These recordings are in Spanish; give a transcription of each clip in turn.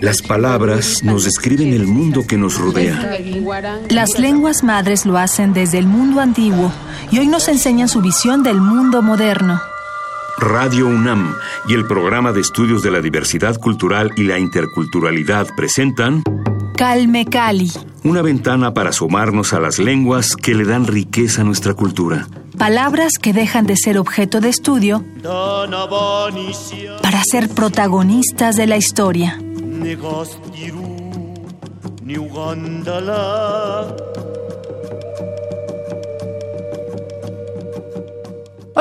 Las palabras nos describen el mundo que nos rodea. Las lenguas madres lo hacen desde el mundo antiguo y hoy nos enseñan su visión del mundo moderno. Radio UNAM y el programa de estudios de la diversidad cultural y la interculturalidad presentan Calme Cali. Una ventana para asomarnos a las lenguas que le dan riqueza a nuestra cultura. Palabras que dejan de ser objeto de estudio para ser protagonistas de la historia.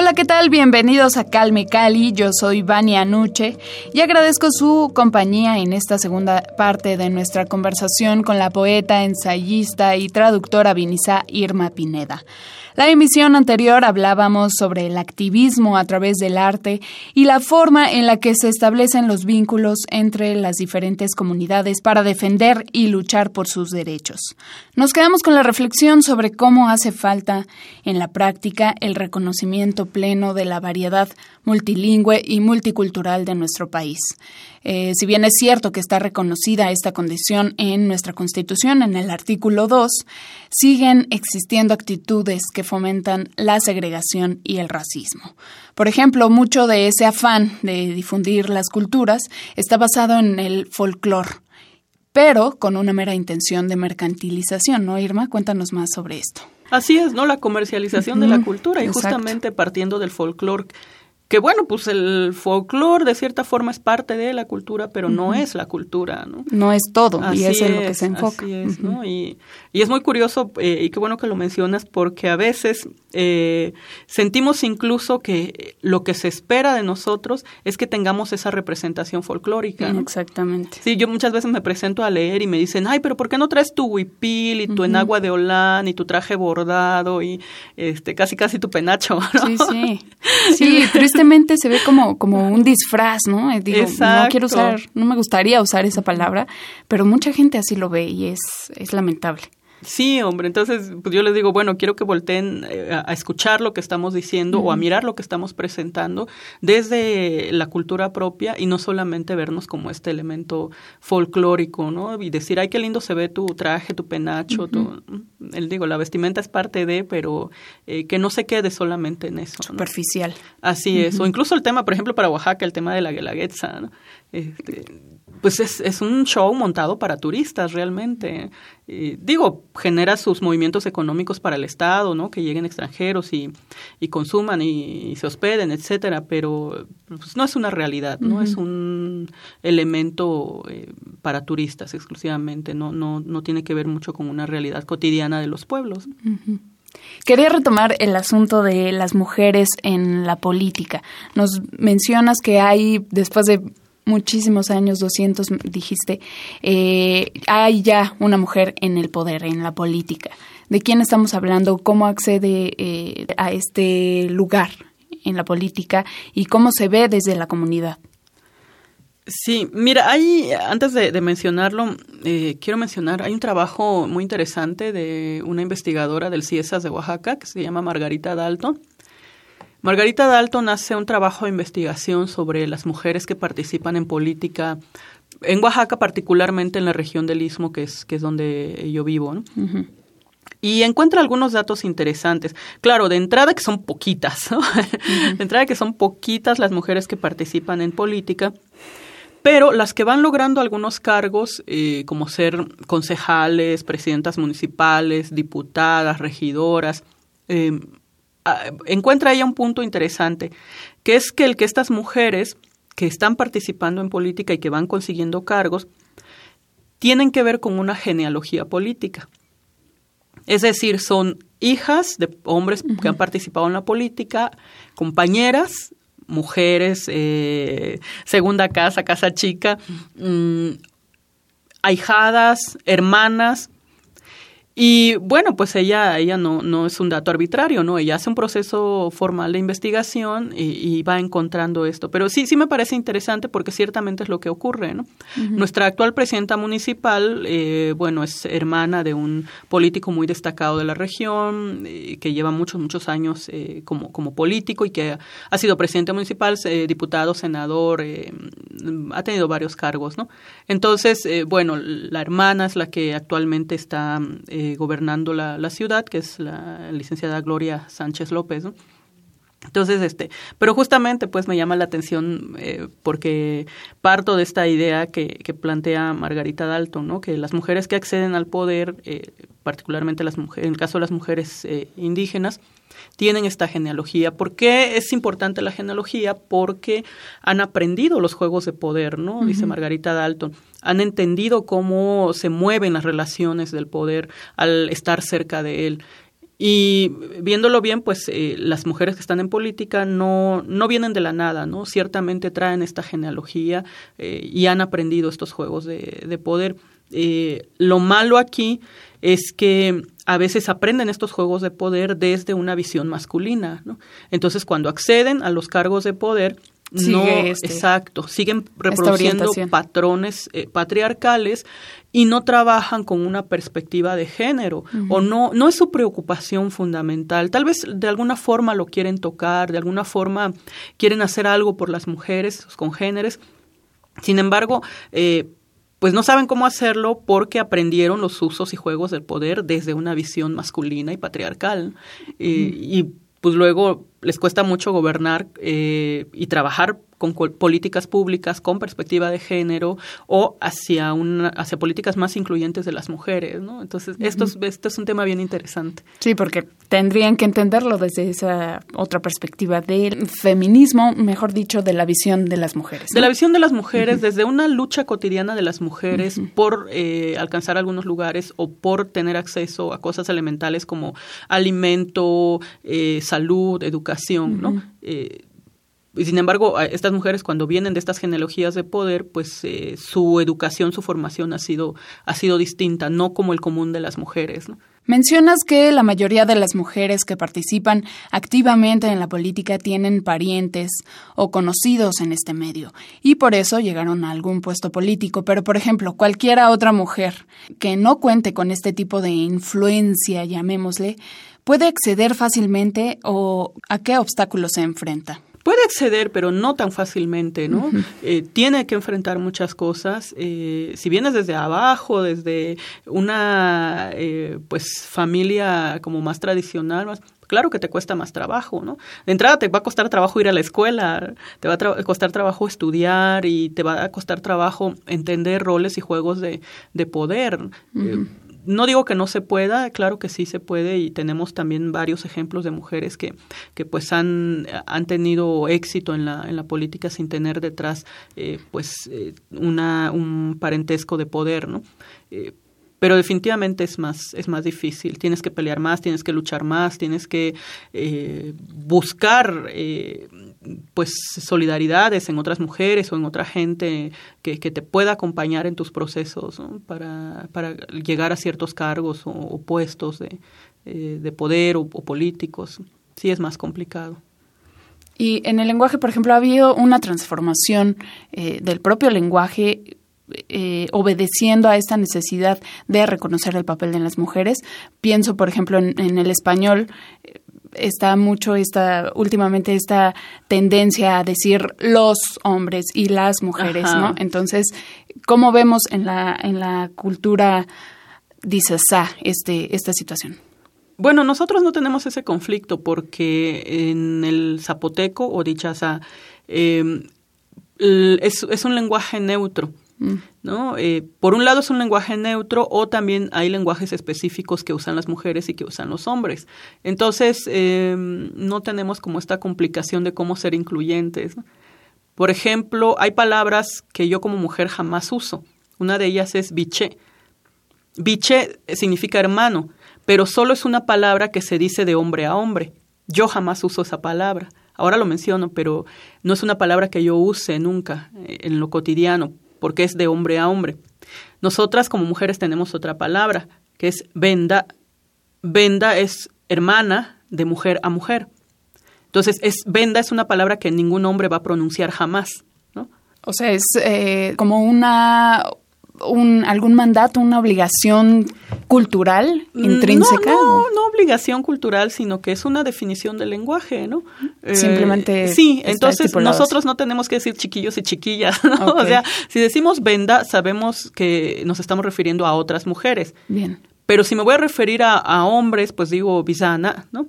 Hola, ¿qué tal? Bienvenidos a Calme Cali. Yo soy Vania Anuche y agradezco su compañía en esta segunda parte de nuestra conversación con la poeta, ensayista y traductora Vinisa Irma Pineda. La emisión anterior hablábamos sobre el activismo a través del arte y la forma en la que se establecen los vínculos entre las diferentes comunidades para defender y luchar por sus derechos. Nos quedamos con la reflexión sobre cómo hace falta en la práctica el reconocimiento pleno de la variedad multilingüe y multicultural de nuestro país. Eh, si bien es cierto que está reconocida esta condición en nuestra Constitución, en el artículo 2, siguen existiendo actitudes que fomentan la segregación y el racismo. Por ejemplo, mucho de ese afán de difundir las culturas está basado en el folclore, pero con una mera intención de mercantilización, ¿no, Irma? Cuéntanos más sobre esto. Así es, ¿no? La comercialización de la cultura y justamente partiendo del folclore que bueno, pues el folclore de cierta forma es parte de la cultura, pero no es la cultura, ¿no? No es todo, y es en lo que se enfoca. Así es, ¿no? Y, y, es muy curioso, eh, y qué bueno que lo mencionas, porque a veces eh, sentimos incluso que lo que se espera de nosotros es que tengamos esa representación folclórica. ¿no? Exactamente. Sí, yo muchas veces me presento a leer y me dicen, ay, pero ¿por qué no traes tu huipil y tu enagua de olán y tu traje bordado y este casi casi tu penacho? ¿no? Sí, sí. Sí, tristemente se ve como, como un disfraz, ¿no? Eh, digo, no quiero usar, no me gustaría usar esa palabra, pero mucha gente así lo ve y es, es lamentable. Sí, hombre, entonces pues yo les digo, bueno, quiero que volteen eh, a, escuchar lo que estamos diciendo o a mirar lo que estamos presentando desde la cultura propia y no solamente vernos como este elemento folclórico, ¿no? Y decir, ay, qué lindo se ve tu traje, tu penacho, tu, el digo, la vestimenta es parte de, pero eh, que no se quede solamente en eso. Superficial. Así es, o incluso el tema, por ejemplo, para Oaxaca, el tema de la guelaguetza, ¿no? Este, pues es, es, un show montado para turistas realmente. digo, genera sus movimientos económicos para el Estado, ¿no? Que lleguen extranjeros y, y consuman y, se hospeden, etcétera, pero pues, no es una realidad, ¿no? Es un elemento eh, para turistas exclusivamente, no, no, no tiene que ver mucho con una realidad cotidiana de los pueblos. Quería retomar el asunto de las mujeres en la política. Nos mencionas que hay, después de muchísimos años, 200 dijiste, eh, hay ya una mujer en el poder, en la política. ¿De quién estamos hablando? ¿Cómo accede eh, a este lugar en la política y cómo se ve desde la comunidad? Sí, mira, hay, antes de, mencionarlo, eh, quiero mencionar, hay un trabajo muy interesante de una investigadora del CIESAS de Oaxaca que se llama Margarita Dalton Margarita Dalton hace un trabajo de investigación sobre las mujeres que participan en política en Oaxaca, particularmente en la región del Istmo, que es, que es donde yo vivo. Y encuentra algunos datos interesantes. Claro, de entrada que son poquitas, ¿no? De entrada que son poquitas las mujeres que participan en política, pero las que van logrando algunos cargos, eh, como ser concejales, presidentas municipales, diputadas, regidoras, eh, encuentra ella un punto interesante, que es que el que estas mujeres que están participando en política y que van consiguiendo cargos, tienen que ver con una genealogía política. Es decir, son hijas de hombres que han participado en la política, compañeras, mujeres, eh, segunda casa, casa chica, mm, ahijadas, hermanas, Y bueno, pues ella, ella no, no es un dato arbitrario, ¿no? Ella hace un proceso formal de investigación y, va encontrando esto. Pero sí, sí me parece interesante porque ciertamente es lo que ocurre, ¿no? Nuestra actual presidenta municipal, eh, bueno, es hermana de un político muy destacado de la región, eh, que lleva muchos, muchos años eh, como, como político y que ha sido presidente municipal, diputado, senador, ha tenido varios cargos, ¿no? Entonces, bueno, la hermana es la que actualmente está eh, gobernando la, la, ciudad, que es la licenciada Gloria Sánchez López. Entonces, este, pero justamente pues me llama la atención eh, porque parto de esta idea que, que, plantea Margarita Dalton, ¿no? Que las mujeres que acceden al poder, eh, particularmente las mujeres, en el caso de las mujeres indígenas, tienen esta genealogía. ¿Por qué es importante la genealogía? Porque han aprendido los juegos de poder, ¿no? Dice Margarita Dalton. Han entendido cómo se mueven las relaciones del poder al estar cerca de él. Y viéndolo bien, pues eh, las mujeres que están en política no, no vienen de la nada, ¿no? Ciertamente traen esta genealogía eh, y han aprendido estos juegos de, de poder. Eh, lo malo aquí es que a veces aprenden estos juegos de poder desde una visión masculina, ¿no? Entonces, cuando acceden a los cargos de poder, no, este, exacto, siguen reproduciendo patrones eh, patriarcales y no trabajan con una perspectiva de género o no no es su preocupación fundamental. Tal vez de alguna forma lo quieren tocar, de alguna forma quieren hacer algo por las mujeres, sus congéneres. Sin embargo, eh, pues no saben cómo hacerlo porque aprendieron los usos y juegos del poder desde una visión masculina y patriarcal. Eh, y pues luego les cuesta mucho gobernar eh, y trabajar con políticas públicas con perspectiva de género o hacia una, hacia políticas más incluyentes de las mujeres, ¿no? Entonces, esto, es, esto es un tema bien interesante. Sí, porque tendrían que entenderlo desde esa otra perspectiva del feminismo, mejor dicho, de la visión de las mujeres. De la visión de las mujeres, desde una lucha cotidiana de las mujeres por eh, alcanzar algunos lugares o por tener acceso a cosas elementales como alimento, eh, salud, educación, ¿no? Y sin embargo, estas mujeres cuando vienen de estas genealogías de poder, pues eh, su educación, su formación ha sido, ha sido distinta, no como el común de las mujeres. Mencionas que la mayoría de las mujeres que participan activamente en la política tienen parientes o conocidos en este medio y por eso llegaron a algún puesto político. Pero, por ejemplo, cualquiera otra mujer que no cuente con este tipo de influencia, llamémosle, puede acceder fácilmente o a qué obstáculos se enfrenta puede acceder, pero no tan fácilmente, ¿no? Eh, tiene que enfrentar muchas cosas. Eh, si vienes desde abajo, desde una eh, pues familia como más tradicional, más, claro que te cuesta más trabajo, ¿no? De entrada te va a costar trabajo ir a la escuela, te va a costar trabajo estudiar y te va a costar trabajo entender roles y juegos de, de poder no digo que no se pueda, claro que sí se puede y tenemos también varios ejemplos de mujeres que, que pues han, han tenido éxito en la, en la política sin tener detrás eh, pues eh, una, un parentesco de poder, ¿no? Eh, pero definitivamente es más, es más difícil. Tienes que pelear más, tienes que luchar más, tienes que eh, buscar eh, pues solidaridades en otras mujeres o en otra gente que, te pueda acompañar en tus procesos para, para llegar a ciertos cargos o, puestos de, eh, de poder o políticos. Sí es más complicado. Y en el lenguaje, por ejemplo, ha habido una transformación del propio lenguaje eh, obedeciendo a esta necesidad de reconocer el papel de las mujeres. Pienso, por ejemplo, en, el español eh, está mucho esta últimamente esta tendencia a decir los hombres y las mujeres, ¿no? Entonces, ¿cómo vemos en la en la cultura dice este esta situación? Bueno, nosotros no tenemos ese conflicto porque en el zapoteco o dichaza eh, es, es un lenguaje neutro. ¿No? Eh, por un lado es un lenguaje neutro o también hay lenguajes específicos que usan las mujeres y que usan los hombres. Entonces, eh, no tenemos como esta complicación de cómo ser incluyentes. Por ejemplo, hay palabras que yo como mujer jamás uso. Una de ellas es biche. Biche significa hermano, pero solo es una palabra que se dice de hombre a hombre. Yo jamás uso esa palabra. Ahora lo menciono, pero no es una palabra que yo use nunca eh, en lo cotidiano porque es de hombre a hombre. Nosotras como mujeres tenemos otra palabra que es venda. Venda es hermana de mujer a mujer. Entonces, es, venda es una palabra que ningún hombre va a pronunciar jamás. ¿no? O sea, es eh, como una un, algún mandato, una obligación cultural mm, intrínseca? No, no, no, obligación cultural, sino que es una definición del lenguaje, ¿no? Eh, Simplemente. sí, entonces nosotros no tenemos que decir chiquillos y chiquillas, ¿no? O sea, si decimos venda, sabemos que nos estamos refiriendo a otras mujeres. Bien. Pero si me voy a referir a, a hombres, pues digo bisana, ¿no?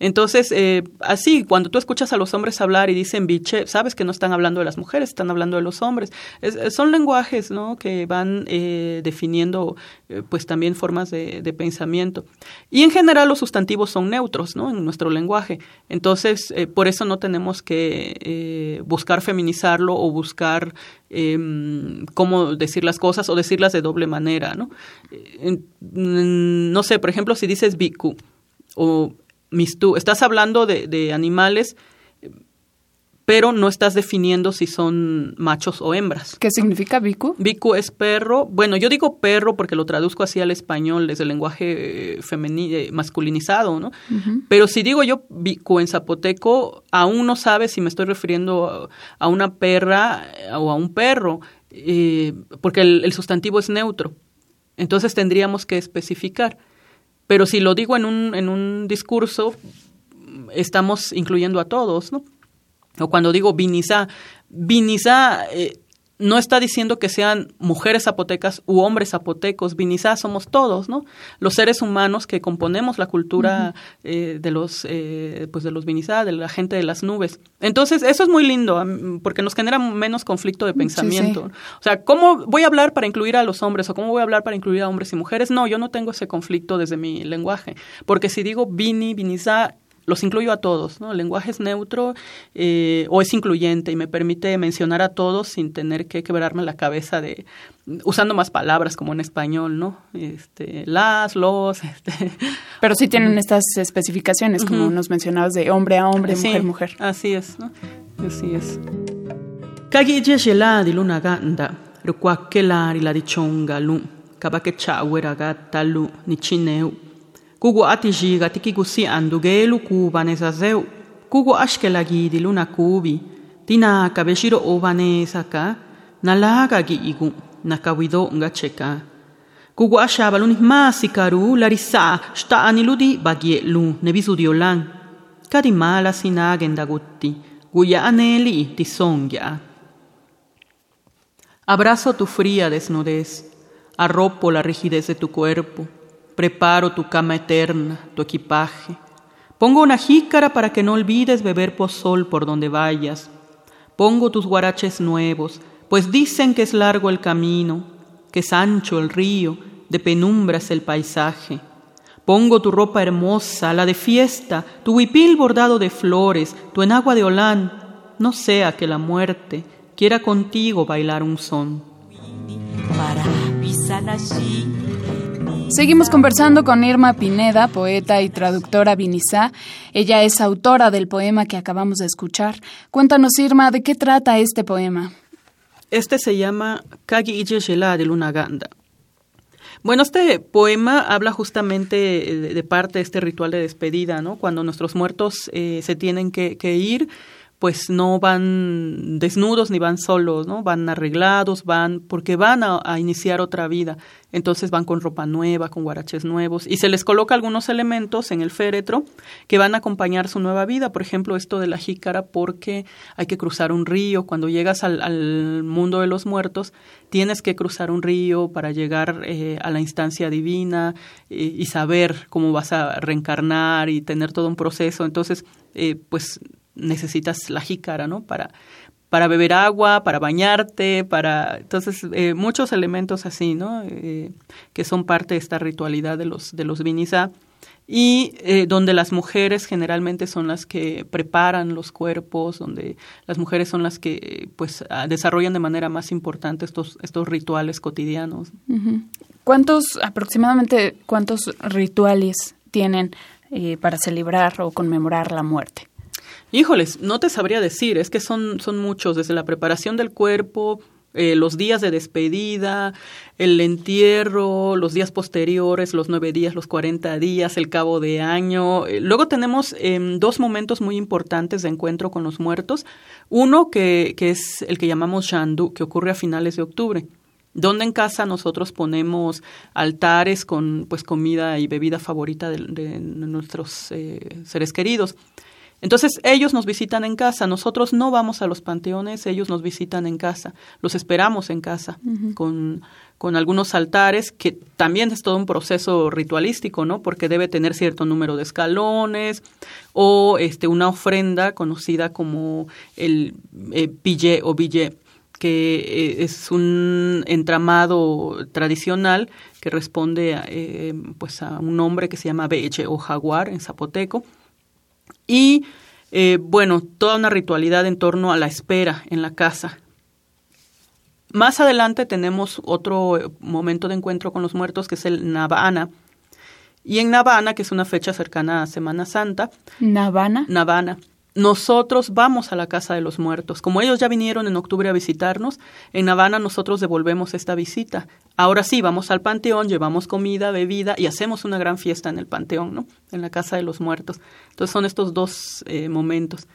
Entonces, eh, así, cuando tú escuchas a los hombres hablar y dicen biche, sabes que no están hablando de las mujeres, están hablando de los hombres. son lenguajes, ¿no? Que van eh, definiendo, eh, pues también formas de, pensamiento. Y en general los sustantivos son neutros, ¿no? En nuestro lenguaje. Entonces, por eso no tenemos que buscar feminizarlo o buscar em, cómo decir las cosas o decirlas de doble manera, ¿no? no sé, por ejemplo, si dices biku o tú Estás hablando de, de, animales, pero no estás definiendo si son machos o hembras. ¿Qué significa biku? Biku es perro. Bueno, yo digo perro porque lo traduzco así al español desde el lenguaje eh, femenino, eh, masculinizado, ¿no? Pero si digo yo biku en zapoteco, aún no sabes si me estoy refiriendo a, una perra eh, o a un perro, porque el sustantivo es neutro. Entonces tendríamos que especificar. Pero si lo digo en un, en un discurso, estamos incluyendo a todos, ¿no? O cuando digo Vinizá, Vinizá eh, no está diciendo que sean mujeres zapotecas u hombres zapotecos, Vinizá somos todos, ¿no? Los seres humanos que componemos la cultura eh, de los eh, pues de los Vinizá, de la gente de las nubes. Entonces, eso es muy lindo porque nos genera menos conflicto de pensamiento. O sea, ¿cómo voy a hablar para incluir a los hombres o cómo voy a hablar para incluir a hombres y mujeres? No, yo no tengo ese conflicto desde mi lenguaje, porque si digo Vini, Vinizá, los incluyo a todos, ¿no? El lenguaje es neutro eh, o es incluyente y me permite mencionar a todos sin tener que quebrarme la cabeza de usando más palabras como en español, ¿no? Este, las, los, este. Pero sí tienen estas especificaciones, como nos mencionabas, de hombre a hombre, mujer a mujer. Así es, ¿no? Así es. Kugu atijiga tiki gusi andugelu kuba nezazeu. Kugu ashkelagi di luna kubi. Tina kabeshiro obanesa ka. Nalaga gi igu. Nakawido nga cheka. Kugu ashaba lunis masikaru larisa shta aniludi bagielu nebisudiolan. Kadi mala sinagen dagutti. Guya aneli ti songya. Abrazo tu fría desnudez. Arropo la rigidez de tu cuerpo Preparo tu cama eterna, tu equipaje. Pongo una jícara para que no olvides beber pozol por donde vayas. Pongo tus guaraches nuevos, pues dicen que es largo el camino, que es ancho el río, de penumbras el paisaje. Pongo tu ropa hermosa, la de fiesta, tu huipil bordado de flores, tu enagua de olán, no sea que la muerte quiera contigo bailar un son. Seguimos conversando con Irma Pineda, poeta y traductora vinizá. Ella es autora del poema que acabamos de escuchar. Cuéntanos, Irma, ¿de qué trata este poema? Este se llama Kagi Iye de Luna Ganda. Bueno, este poema habla justamente de, parte de este ritual de despedida, ¿no? Cuando nuestros muertos eh, se tienen que ir pues no van desnudos ni van solos, ¿no? Van arreglados, van porque van a, iniciar otra vida. Entonces van con ropa nueva, con guaraches nuevos y se les coloca algunos elementos en el féretro que van a acompañar su nueva vida. Por ejemplo, esto de la jícara porque hay que cruzar un río. Cuando llegas al, mundo de los muertos, tienes que cruzar un río para llegar eh, a la instancia divina eh, y saber cómo vas a reencarnar y tener todo un proceso. Entonces, eh, pues necesitas la jícara, ¿no? Para, para beber agua, para bañarte, para... Entonces, eh, muchos elementos así, ¿no? Eh, que son parte de esta ritualidad de los, de los vinizá y eh, donde las mujeres generalmente son las que preparan los cuerpos, donde las mujeres son las que pues ah, desarrollan de manera más importante estos, estos rituales cotidianos. ¿Cuántos, aproximadamente, cuántos rituales tienen para celebrar o conmemorar la muerte? Híjoles, no te sabría decir, es que son, son muchos, desde la preparación del cuerpo, eh, los días de despedida, el entierro, los días posteriores, los nueve días, los cuarenta días, el cabo de año. Eh, luego tenemos em, dos momentos muy importantes de encuentro con los muertos. Uno que, que es el que llamamos Shandu, que ocurre a finales de octubre donde en casa nosotros ponemos altares con pues comida y bebida favorita de, nuestros eh, seres queridos. Entonces ellos nos visitan en casa, nosotros no vamos a los panteones, ellos nos visitan en casa, los esperamos en casa con, con algunos altares, que también es todo un proceso ritualístico, ¿no? Porque debe tener cierto número de escalones o este, una ofrenda conocida como el eh, o billet que eh, es un entramado tradicional que responde a, eh, pues a un nombre que se llama Beche o jaguar en zapoteco. Y eh, bueno, toda una ritualidad en torno a la espera en la casa. Más adelante tenemos otro momento de encuentro con los muertos que es el Navana. Y en Navana, que es una fecha cercana a Semana Santa. ¿Navana? Navana nosotros vamos a la casa de los muertos. Como ellos ya vinieron en octubre a visitarnos, en Habana nosotros devolvemos esta visita. Ahora sí, vamos al panteón, llevamos comida, bebida y hacemos una gran fiesta en el panteón, ¿no? En la casa de los muertos. Entonces son estos dos eh, momentos.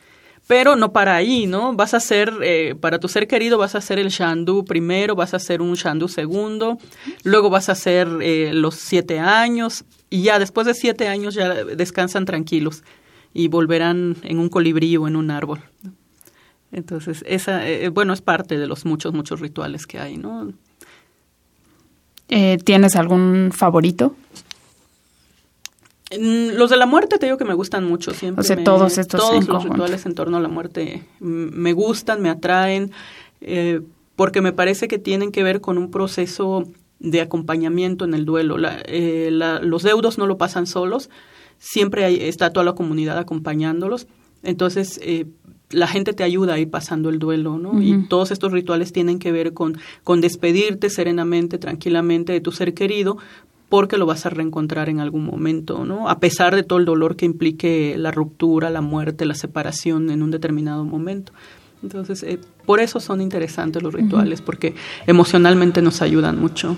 Pero no para ahí, ¿no? Vas a hacer, eh, para tu ser querido, vas a hacer el shandú primero, vas a hacer un shandú segundo, luego vas a hacer eh, los siete años y ya después de siete años ya descansan tranquilos y volverán en un colibrí o en un árbol. Entonces, esa, eh, bueno, es parte de los muchos, muchos rituales que hay, ¿no? Eh, ¿Tienes algún favorito? Los de la muerte te digo que me gustan mucho siempre. O sea, todos estos Todos los rituales en torno a la muerte me gustan, me atraen, eh, porque me parece que tienen que ver con un proceso de acompañamiento en el duelo. los deudos no lo pasan solos, siempre hay, está toda la comunidad acompañándolos. Entonces, eh, la gente te ayuda a ir pasando el duelo, ¿no? Y todos estos rituales tienen que ver con, con despedirte serenamente, tranquilamente de tu ser querido, porque lo vas a reencontrar en algún momento, ¿no? A pesar de todo el dolor que implique la ruptura, la muerte, la separación en un determinado momento. Entonces, eh, por eso son interesantes los rituales, porque emocionalmente nos ayudan mucho.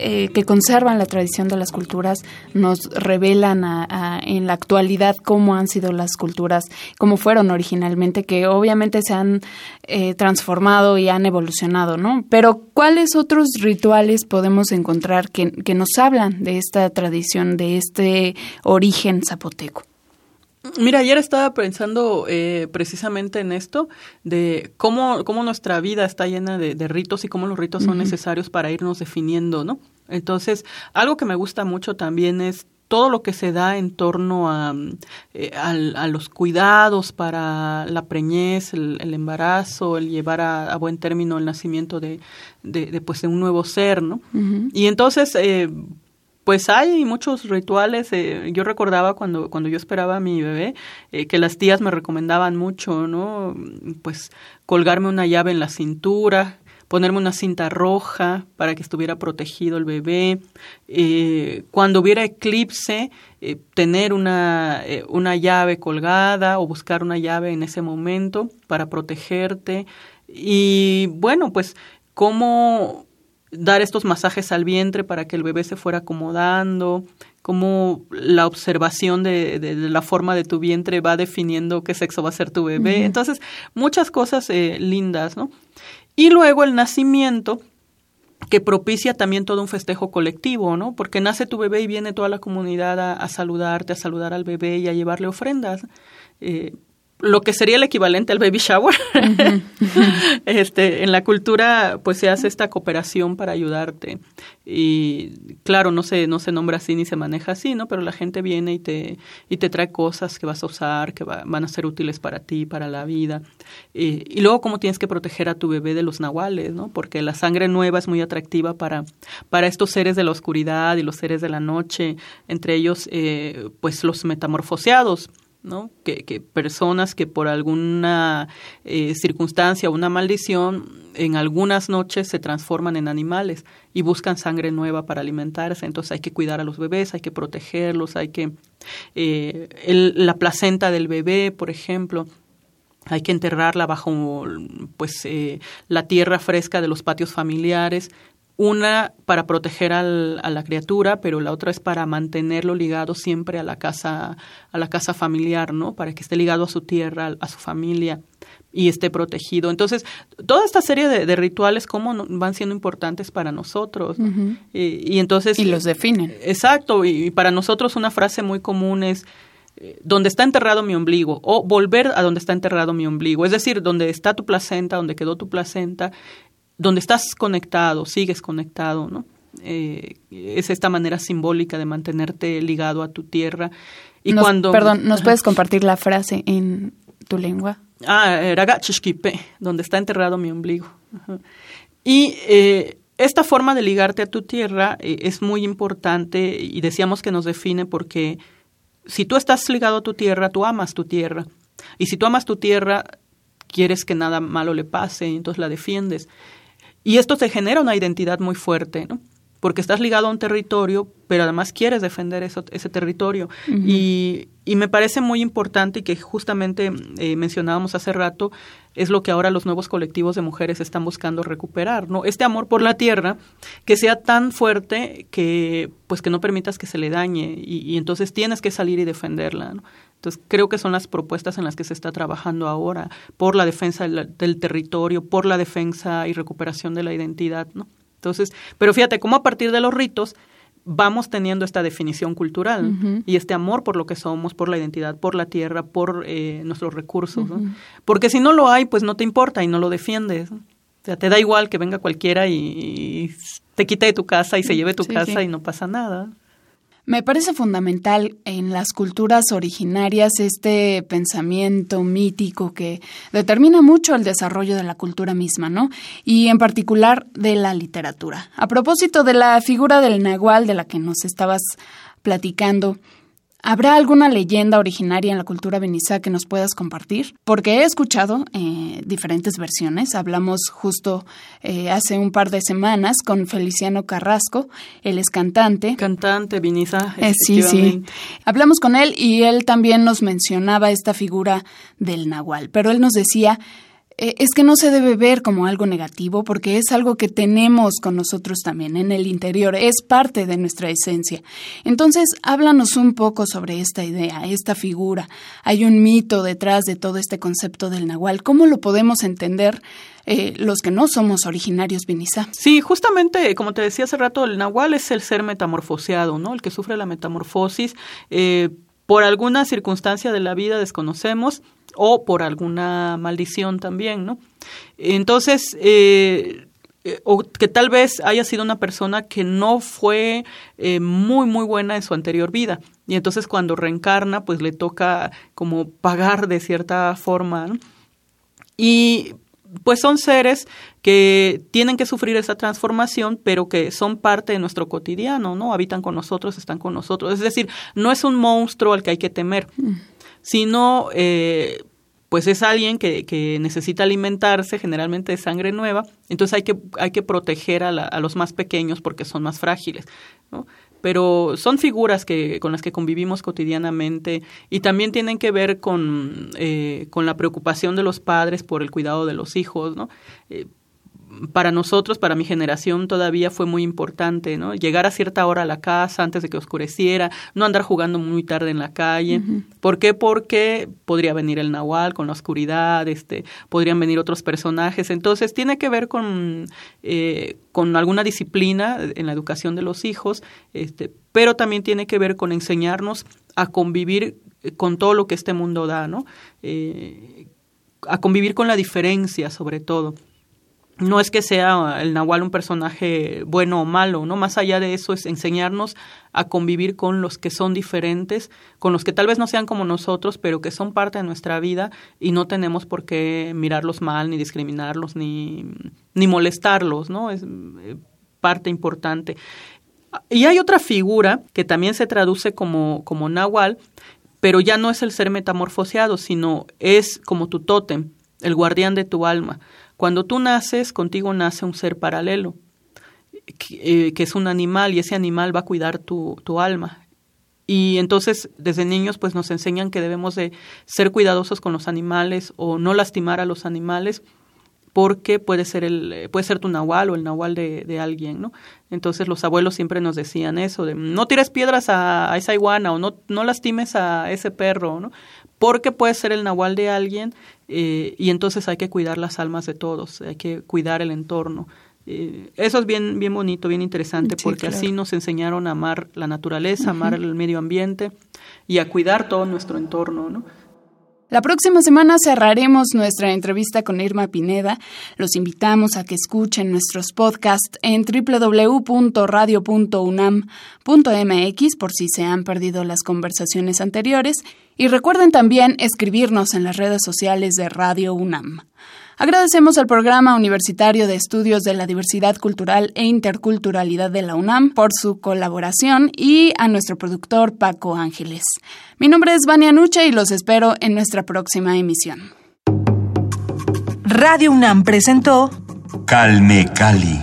eh, que conservan la tradición de las culturas nos revelan en la actualidad cómo han sido las culturas, cómo fueron originalmente, que obviamente se han eh, transformado y han evolucionado, ¿no? Pero ¿cuáles otros rituales podemos encontrar que, que nos hablan de esta tradición, de este origen zapoteco? Mira, ayer estaba pensando eh, precisamente en esto, de cómo, cómo nuestra vida está llena de, ritos y cómo los ritos son necesarios para irnos definiendo, ¿no? Entonces, algo que me gusta mucho también es todo lo que se da en torno a, eh, a, los cuidados para la preñez, el, embarazo, el llevar a, buen término el nacimiento de, de, pues, de un nuevo ser, ¿no? Y entonces, eh, pues hay muchos rituales. Eh, yo recordaba cuando, cuando yo esperaba a mi bebé eh, que las tías me recomendaban mucho, ¿no? Pues colgarme una llave en la cintura, ponerme una cinta roja para que estuviera protegido el bebé. Eh, cuando hubiera eclipse, tener una, una llave colgada o buscar una llave en ese momento para protegerte. Y bueno, pues cómo dar estos masajes al vientre para que el bebé se fuera acomodando, cómo la observación de, de, la forma de tu vientre va definiendo qué sexo va a ser tu bebé. Entonces, muchas cosas eh, lindas, ¿no? Y luego el nacimiento, que propicia también todo un festejo colectivo, ¿no? Porque nace tu bebé y viene toda la comunidad a, saludarte, a saludar al bebé y a llevarle ofrendas. Eh, lo que sería el equivalente al baby shower. este, en la cultura, pues se hace esta cooperación para ayudarte. Y claro, no se, no se nombra así ni se maneja así, ¿no? Pero la gente viene y te, y te trae cosas que vas a usar, que van a ser útiles para ti, para la vida. Y, y, luego, cómo tienes que proteger a tu bebé de los nahuales, ¿no? Porque la sangre nueva es muy atractiva para, para estos seres de la oscuridad y los seres de la noche, entre ellos, eh, pues los metamorfoseados ¿no? Que, que, personas que por alguna eh, circunstancia o una maldición en algunas noches se transforman en animales y buscan sangre nueva para alimentarse. Entonces hay que cuidar a los bebés, hay que protegerlos, hay que... Eh, la placenta del bebé, por ejemplo, hay que enterrarla bajo pues eh, la tierra fresca de los patios familiares una para proteger al, a la criatura, pero la otra es para mantenerlo ligado siempre a la casa, a la casa familiar, ¿no? Para que esté ligado a su tierra, a su familia y esté protegido. Entonces, toda esta serie de, rituales, cómo van siendo importantes para nosotros. y, entonces... Y los definen. Exacto, y, para nosotros una frase muy común es, eh, donde está enterrado mi ombligo, o volver a donde está enterrado mi ombligo, es decir, donde está tu placenta, donde quedó tu placenta, donde estás conectado, sigues conectado, ¿no? Eh, es esta manera simbólica de mantenerte ligado a tu tierra. Y cuando... Perdón, ¿nos puedes compartir la frase en tu lengua? Ah, Ragachishkipe, donde está enterrado mi ombligo. Y eh, esta forma de ligarte a tu tierra eh, es muy importante y decíamos que nos define porque si tú estás ligado a tu tierra, tú amas tu tierra. Y si tú amas tu tierra, quieres que nada malo le pase, entonces la defiendes. Y esto te genera una identidad muy fuerte, ¿no? Porque estás ligado a un territorio, pero además quieres defender eso, ese territorio. y, y, me parece muy importante y que justamente eh, mencionábamos hace rato, es lo que ahora los nuevos colectivos de mujeres están buscando recuperar, ¿no? Este amor por la tierra que sea tan fuerte que pues que no permitas que se le dañe y, y entonces tienes que salir y defenderla, ¿no? Entonces, creo que son las propuestas en las que se está trabajando ahora, por la defensa del, territorio, por la defensa y recuperación de la identidad, ¿no? Entonces, pero fíjate cómo a partir de los ritos vamos teniendo esta definición cultural y este amor por lo que somos, por la identidad, por la tierra, por eh, nuestros recursos, ¿no? Porque si no lo hay, pues no te importa y no lo defiendes. O sea, te da igual que venga cualquiera y, te quite de tu casa y se lleve tu casa y no pasa nada. Me parece fundamental en las culturas originarias este pensamiento mítico que determina mucho el desarrollo de la cultura misma, ¿no? Y en particular de la literatura. A propósito de la figura del nahual de la que nos estabas platicando, ¿Habrá alguna leyenda originaria en la cultura benizá que nos puedas compartir? Porque he escuchado eh, diferentes versiones. Hablamos justo eh, hace un par de semanas con Feliciano Carrasco, él es cantante. Cantante benizá. Eh, sí, sí. Hablamos con él y él también nos mencionaba esta figura del nahual, pero él nos decía es que no se debe ver como algo negativo porque es algo que tenemos con nosotros también en el interior, es parte de nuestra esencia. Entonces, háblanos un poco sobre esta idea, esta figura. Hay un mito detrás de todo este concepto del nahual. ¿Cómo lo podemos entender? Eh, los que no somos originarios Vinizá. Sí, justamente, como te decía hace rato, el nahual es el ser metamorfoseado, ¿no? El que sufre la metamorfosis. Eh, por alguna circunstancia de la vida desconocemos, o por alguna maldición también, ¿no? Entonces, eh, eh, o que tal vez haya sido una persona que no fue eh, muy, muy buena en su anterior vida. Y entonces cuando reencarna, pues le toca como pagar de cierta forma. ¿no? Y pues son seres que tienen que sufrir esa transformación, pero que son parte de nuestro cotidiano, ¿no? Habitan con nosotros, están con nosotros. Es decir, no es un monstruo al que hay que temer, mm. Sino eh, pues es alguien que, que, necesita alimentarse generalmente de sangre nueva, entonces hay que, hay que proteger a, a los más pequeños porque son más frágiles, ¿no? Pero son figuras que, con las que convivimos cotidianamente y también tienen que ver con, eh, con la preocupación de los padres por el cuidado de los hijos, ¿no? Eh, para nosotros, para mi generación, todavía fue muy importante, ¿no? Llegar a cierta hora a la casa antes de que oscureciera, no andar jugando muy tarde en la calle. ¿Por qué? Porque podría venir el nahual con la oscuridad, este, podrían venir otros personajes. Entonces, tiene que ver con, eh, con alguna disciplina en la educación de los hijos, este, pero también tiene que ver con enseñarnos a convivir con todo lo que este mundo da, ¿no? a convivir con la diferencia, sobre todo no es que sea el Nahual un personaje bueno o malo, ¿no? Más allá de eso es enseñarnos a convivir con los que son diferentes, con los que tal vez no sean como nosotros, pero que son parte de nuestra vida y no tenemos por qué mirarlos mal, ni discriminarlos, ni, ni molestarlos, ¿no? Es eh, parte importante. Y hay otra figura que también se traduce como, como Nahual, pero ya no es el ser metamorfoseado, sino es como tu tótem, el guardián de tu alma cuando tú naces, contigo nace un ser paralelo, eh, que, es un animal y ese animal va a cuidar tu, tu alma. Y entonces, desde niños, pues nos enseñan que debemos de ser cuidadosos con los animales o no lastimar a los animales porque puede ser el puede ser tu nahual o el nahual de, de, alguien, ¿no? Entonces los abuelos siempre nos decían eso de no tires piedras a, a, esa iguana o no no lastimes a ese perro, ¿no? Porque puede ser el nahual de alguien eh, y entonces hay que cuidar las almas de todos, hay que cuidar el entorno. Eh, eso es bien, bien bonito, bien interesante, porque así nos enseñaron a amar la naturaleza, a amar el medio ambiente y a cuidar todo nuestro entorno, ¿no? La próxima semana cerraremos nuestra entrevista con Irma Pineda. Los invitamos a que escuchen nuestros podcasts en www.radio.unam.mx por si se han perdido las conversaciones anteriores y recuerden también escribirnos en las redes sociales de Radio UNAM. Agradecemos al Programa Universitario de Estudios de la Diversidad Cultural e Interculturalidad de la UNAM por su colaboración y a nuestro productor Paco Ángeles. Mi nombre es Vania Nuche y los espero en nuestra próxima emisión. Radio UNAM presentó Calme Cali.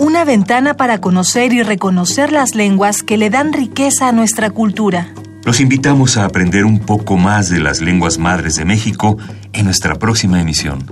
Una ventana para conocer y reconocer las lenguas que le dan riqueza a nuestra cultura. Los invitamos a aprender un poco más de las lenguas madres de México en nuestra próxima emisión.